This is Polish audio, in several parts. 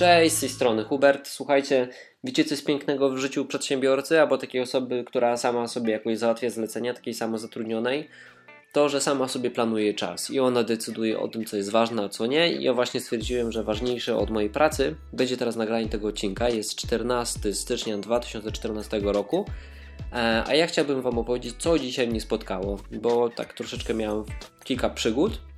Cześć, z tej strony Hubert. Słuchajcie, wiecie co jest pięknego w życiu przedsiębiorcy albo takiej osoby, która sama sobie jakoś załatwia zlecenia, takiej samozatrudnionej? To, że sama sobie planuje czas i ona decyduje o tym, co jest ważne, a co nie. I ja właśnie stwierdziłem, że ważniejsze od mojej pracy będzie teraz nagranie tego odcinka. Jest 14 stycznia 2014 roku. E, a ja chciałbym Wam opowiedzieć, co dzisiaj mnie spotkało, bo tak troszeczkę miałem kilka przygód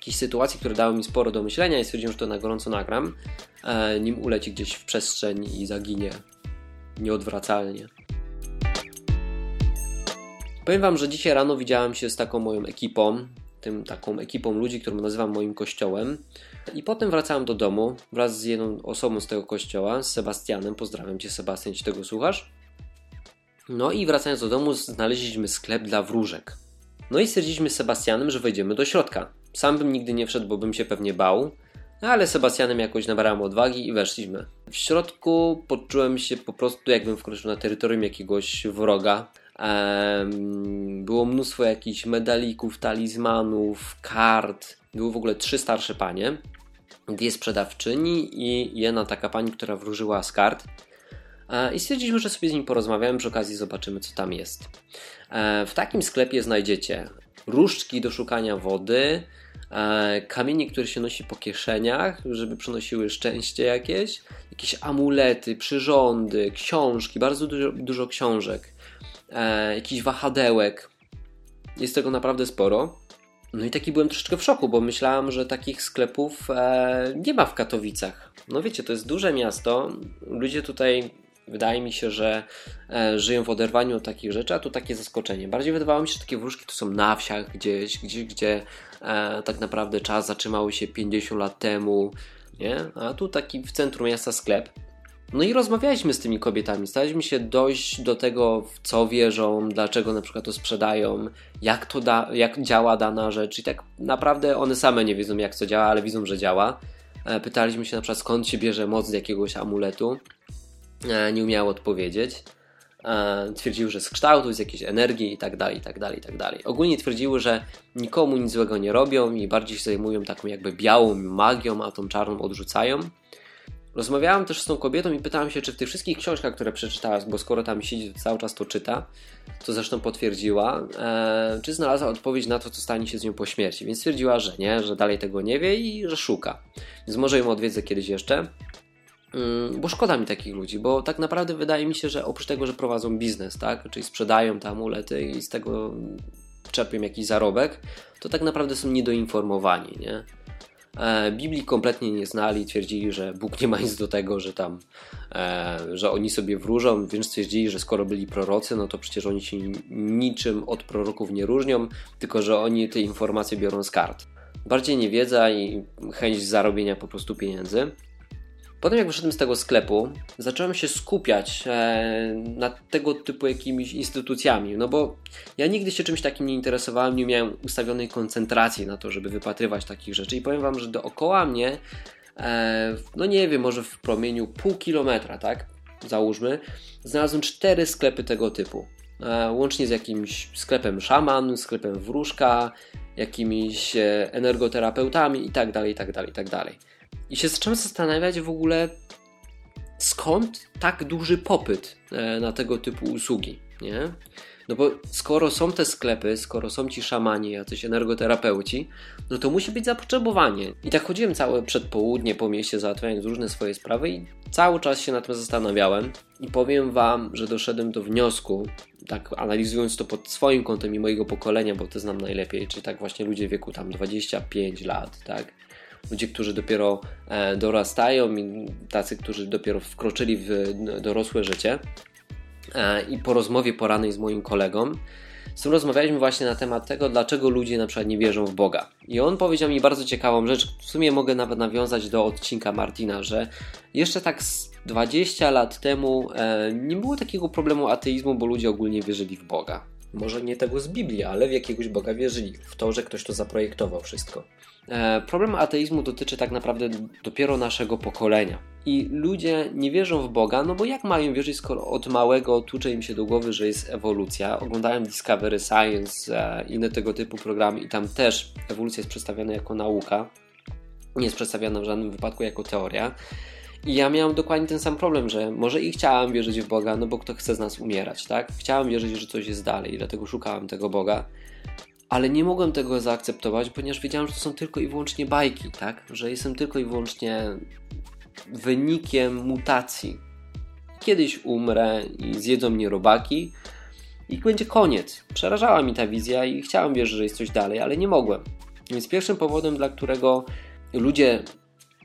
jakichś sytuacji, które dały mi sporo do myślenia i stwierdziłem, że to na gorąco nagram, e, nim uleci gdzieś w przestrzeń i zaginie nieodwracalnie. Powiem Wam, że dzisiaj rano widziałem się z taką moją ekipą, tym taką ekipą ludzi, którą nazywam moim kościołem. I potem wracałem do domu wraz z jedną osobą z tego kościoła, z Sebastianem. Pozdrawiam Cię, Sebastian, jeśli tego słuchasz. No i wracając do domu, znaleźliśmy sklep dla wróżek. No i stwierdziliśmy z Sebastianem, że wejdziemy do środka. Sam bym nigdy nie wszedł, bo bym się pewnie bał, ale Sebastianem jakoś nabrałem odwagi i weszliśmy. W środku poczułem się po prostu jakbym wkroczył na terytorium jakiegoś wroga. Było mnóstwo jakichś medalików, talizmanów, kart. Było w ogóle trzy starsze panie, dwie sprzedawczyni i jedna taka pani, która wróżyła z kart. E, I stwierdziliśmy, że sobie z nim porozmawiamy, przy okazji zobaczymy, co tam jest. E, w takim sklepie znajdziecie różdżki do szukania wody, e, kamienie, które się nosi po kieszeniach, żeby przynosiły szczęście jakieś, jakieś amulety, przyrządy, książki, bardzo dużo, dużo książek, e, jakiś wahadełek. Jest tego naprawdę sporo. No i taki byłem troszeczkę w szoku, bo myślałem, że takich sklepów e, nie ma w Katowicach. No wiecie, to jest duże miasto. Ludzie tutaj Wydaje mi się, że e, żyją w oderwaniu od takich rzeczy, a tu takie zaskoczenie. Bardziej wydawało mi się, że takie wróżki to są na wsiach gdzieś, gdzieś gdzie e, tak naprawdę czas zatrzymał się 50 lat temu, nie? A tu taki w centrum miasta sklep. No i rozmawialiśmy z tymi kobietami, staraliśmy się dojść do tego, w co wierzą, dlaczego na przykład to sprzedają, jak to da, jak działa dana rzecz i tak naprawdę one same nie wiedzą jak to działa, ale widzą, że działa. E, pytaliśmy się na przykład skąd się bierze moc z jakiegoś amuletu. E, nie umiały odpowiedzieć. E, twierdziły, że z kształtu, z jakiejś energii i tak dalej, i tak dalej, i tak dalej. Ogólnie twierdziły, że nikomu nic złego nie robią i bardziej się zajmują taką jakby białą magią, a tą czarną odrzucają. Rozmawiałem też z tą kobietą i pytałem się, czy w tych wszystkich książkach, które przeczytała, bo skoro tam siedzi, to cały czas to czyta, co zresztą potwierdziła, e, czy znalazła odpowiedź na to, co stanie się z nią po śmierci. Więc stwierdziła, że nie, że dalej tego nie wie i że szuka. Więc może ją odwiedzę kiedyś jeszcze. Bo szkoda mi takich ludzi, bo tak naprawdę wydaje mi się, że oprócz tego, że prowadzą biznes, tak, czyli sprzedają te amulety i z tego czerpią jakiś zarobek, to tak naprawdę są niedoinformowani, nie? E, Biblii kompletnie nie znali, twierdzili, że Bóg nie ma nic do tego, że tam, e, że oni sobie wróżą, więc twierdzili, że skoro byli prorocy, no to przecież oni się niczym od proroków nie różnią, tylko że oni te informacje biorą z kart. Bardziej niewiedza i chęć zarobienia po prostu pieniędzy. Potem jak wyszedłem z tego sklepu, zacząłem się skupiać e, nad tego typu jakimiś instytucjami, no bo ja nigdy się czymś takim nie interesowałem, nie miałem ustawionej koncentracji na to, żeby wypatrywać takich rzeczy i powiem Wam, że dookoła mnie, e, no nie wiem, może w promieniu pół kilometra, tak, załóżmy, znalazłem cztery sklepy tego typu. E, łącznie z jakimś sklepem szaman, sklepem wróżka, jakimiś e, energoterapeutami i tak dalej, i tak dalej, i tak dalej. I się zacząłem zastanawiać w ogóle, skąd tak duży popyt e, na tego typu usługi, nie? No bo skoro są te sklepy, skoro są ci szamani, jacyś energoterapeuci, no to musi być zapotrzebowanie. I tak chodziłem całe przedpołudnie po mieście, załatwiając różne swoje sprawy i cały czas się nad tym zastanawiałem. I powiem Wam, że doszedłem do wniosku, tak analizując to pod swoim kątem i mojego pokolenia, bo to znam najlepiej, czy tak właśnie ludzie wieku tam 25 lat, tak? Ludzie, którzy dopiero e, dorastają i tacy, którzy dopiero wkroczyli w dorosłe życie. E, I po rozmowie poranej z moim kolegą, z tym rozmawialiśmy właśnie na temat tego, dlaczego ludzie na przykład nie wierzą w Boga. I on powiedział mi bardzo ciekawą rzecz, w sumie mogę nawet nawiązać do odcinka Martina, że jeszcze tak 20 lat temu e, nie było takiego problemu ateizmu, bo ludzie ogólnie wierzyli w Boga. Może nie tego z Biblii, ale w jakiegoś Boga wierzyli. W to, że ktoś to zaprojektował wszystko. E, problem ateizmu dotyczy tak naprawdę dopiero naszego pokolenia. I ludzie nie wierzą w Boga, no bo jak mają wierzyć, skoro od małego tłucze im się do głowy, że jest ewolucja. Oglądałem Discovery Science, e, inne tego typu programy i tam też ewolucja jest przedstawiona jako nauka. nie jest przedstawiana w żadnym wypadku jako teoria. I ja miałem dokładnie ten sam problem, że może i chciałem wierzyć w Boga, no bo kto chce z nas umierać, tak? Chciałem wierzyć, że coś jest dalej, dlatego szukałem tego Boga, ale nie mogłem tego zaakceptować, ponieważ wiedziałem, że to są tylko i wyłącznie bajki, tak? Że jestem tylko i wyłącznie wynikiem mutacji. Kiedyś umrę i zjedzą mnie robaki i będzie koniec. Przerażała mi ta wizja i chciałem wierzyć, że jest coś dalej, ale nie mogłem. Więc pierwszym powodem, dla którego ludzie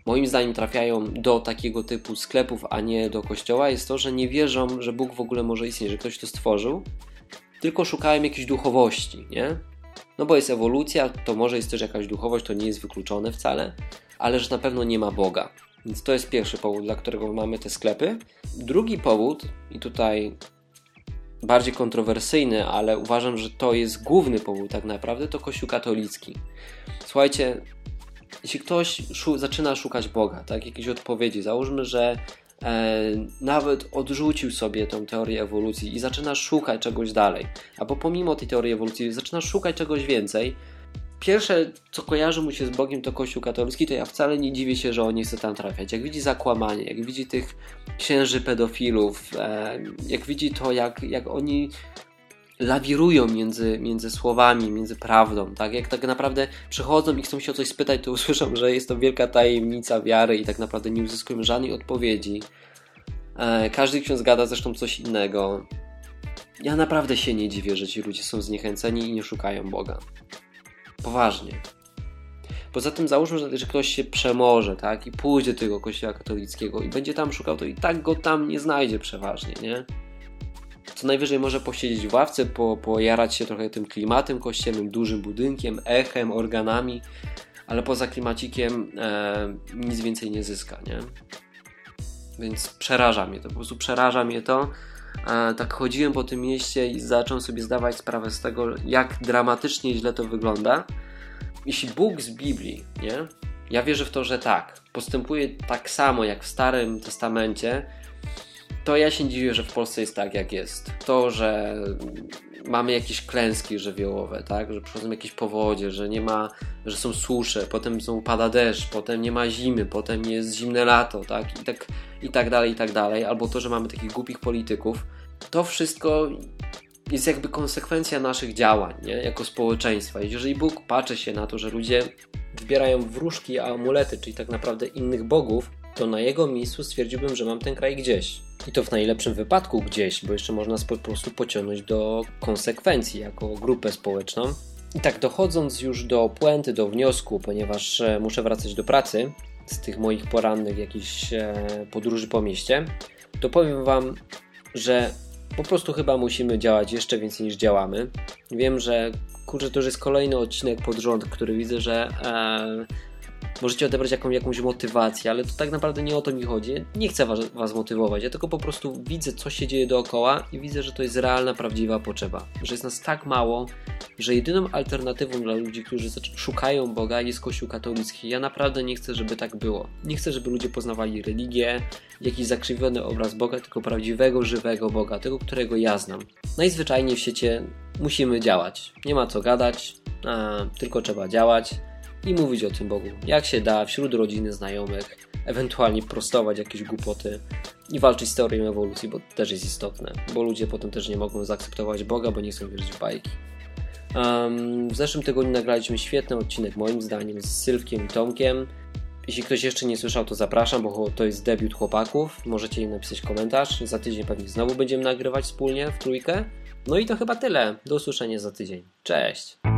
moim zdaniem trafiają do takiego typu sklepów, a nie do kościoła, jest to, że nie wierzą, że Bóg w ogóle może istnieć, że ktoś to stworzył, tylko szukają jakiejś duchowości, nie? No bo jest ewolucja, to może jest też jakaś duchowość, to nie jest wykluczone wcale, ale że na pewno nie ma Boga. Więc to jest pierwszy powód, dla którego mamy te sklepy. Drugi powód, i tutaj bardziej kontrowersyjny, ale uważam, że to jest główny powód tak naprawdę, to Kościół katolicki. Słuchajcie, jeśli ktoś szu zaczyna szukać Boga, tak, jakiejś odpowiedzi, załóżmy, że e, nawet odrzucił sobie tą teorię ewolucji i zaczyna szukać czegoś dalej, albo pomimo tej teorii ewolucji zaczyna szukać czegoś więcej, pierwsze, co kojarzy mu się z Bogiem, to Kościół katolicki, to ja wcale nie dziwię się, że on nie chce tam trafiać. Jak widzi zakłamanie, jak widzi tych księży pedofilów, e, jak widzi to, jak, jak oni lawirują między, między słowami, między prawdą, tak? Jak tak naprawdę przychodzą i chcą się o coś spytać, to usłyszą, że jest to wielka tajemnica wiary i tak naprawdę nie uzyskują żadnej odpowiedzi. E, każdy ksiądz gada zresztą coś innego. Ja naprawdę się nie dziwię, że ci ludzie są zniechęceni i nie szukają Boga. Poważnie. Poza tym załóżmy, że ktoś się przemoże, tak, i pójdzie do tego kościoła katolickiego i będzie tam szukał, to i tak go tam nie znajdzie przeważnie, nie? Co najwyżej może posiedzieć w ławce, po, pojarać się trochę tym klimatem kościelnym, dużym budynkiem, echem, organami, ale poza klimacikiem e, nic więcej nie zyska, nie? Więc przeraża mnie to, po prostu przeraża mnie to. E, tak chodziłem po tym mieście i zacząłem sobie zdawać sprawę z tego, jak dramatycznie źle to wygląda. Jeśli Bóg z Biblii, nie? Ja wierzę w to, że tak, postępuje tak samo jak w Starym Testamencie, to ja się dziwię, że w Polsce jest tak, jak jest. To, że mamy jakieś klęski żywiołowe, tak? Że przychodzą jakieś powodzie, że nie ma, że są susze, potem są, pada deszcz, potem nie ma zimy, potem jest zimne lato, tak? I tak, i tak dalej, i tak dalej. Albo to, że mamy takich głupich polityków. To wszystko jest jakby konsekwencja naszych działań, nie? Jako społeczeństwa. Jeżeli Bóg patrzy się na to, że ludzie wybierają wróżki, i amulety, czyli tak naprawdę innych bogów, to na jego miejscu stwierdziłbym, że mam ten kraj gdzieś. I to w najlepszym wypadku gdzieś, bo jeszcze można po prostu pociągnąć do konsekwencji jako grupę społeczną. I tak dochodząc już do puenty, do wniosku, ponieważ e, muszę wracać do pracy z tych moich porannych jakichś e, podróży po mieście, to powiem Wam, że po prostu chyba musimy działać jeszcze więcej niż działamy. Wiem, że kurczę, to już jest kolejny odcinek pod rząd, który widzę, że e, możecie odebrać jaką, jakąś motywację, ale to tak naprawdę nie o to mi chodzi. Nie chcę was, was motywować, ja tylko po prostu widzę, co się dzieje dookoła i widzę, że to jest realna, prawdziwa potrzeba. Że jest nas tak mało, że jedyną alternatywą dla ludzi, którzy szukają Boga jest Kościół katolicki. Ja naprawdę nie chcę, żeby tak było. Nie chcę, żeby ludzie poznawali religię, jakiś zakrzywiony obraz Boga, tylko prawdziwego, żywego Boga, tego, którego ja znam. Najzwyczajniej w świecie musimy działać. Nie ma co gadać, a, tylko trzeba działać i mówić o tym Bogu, jak się da, wśród rodziny, znajomych, ewentualnie prostować jakieś głupoty i walczyć z teorią ewolucji, bo też jest istotne, bo ludzie potem też nie mogą zaakceptować Boga, bo nie chcą wierzyć w bajki. Um, w zeszłym tygodniu nagraliśmy świetny odcinek, moim zdaniem, z Sylwkiem i Tomkiem. Jeśli ktoś jeszcze nie słyszał, to zapraszam, bo to jest debiut chłopaków. Możecie im napisać komentarz. Za tydzień pewnie znowu będziemy nagrywać wspólnie w trójkę. No i to chyba tyle. Do usłyszenia za tydzień. Cześć!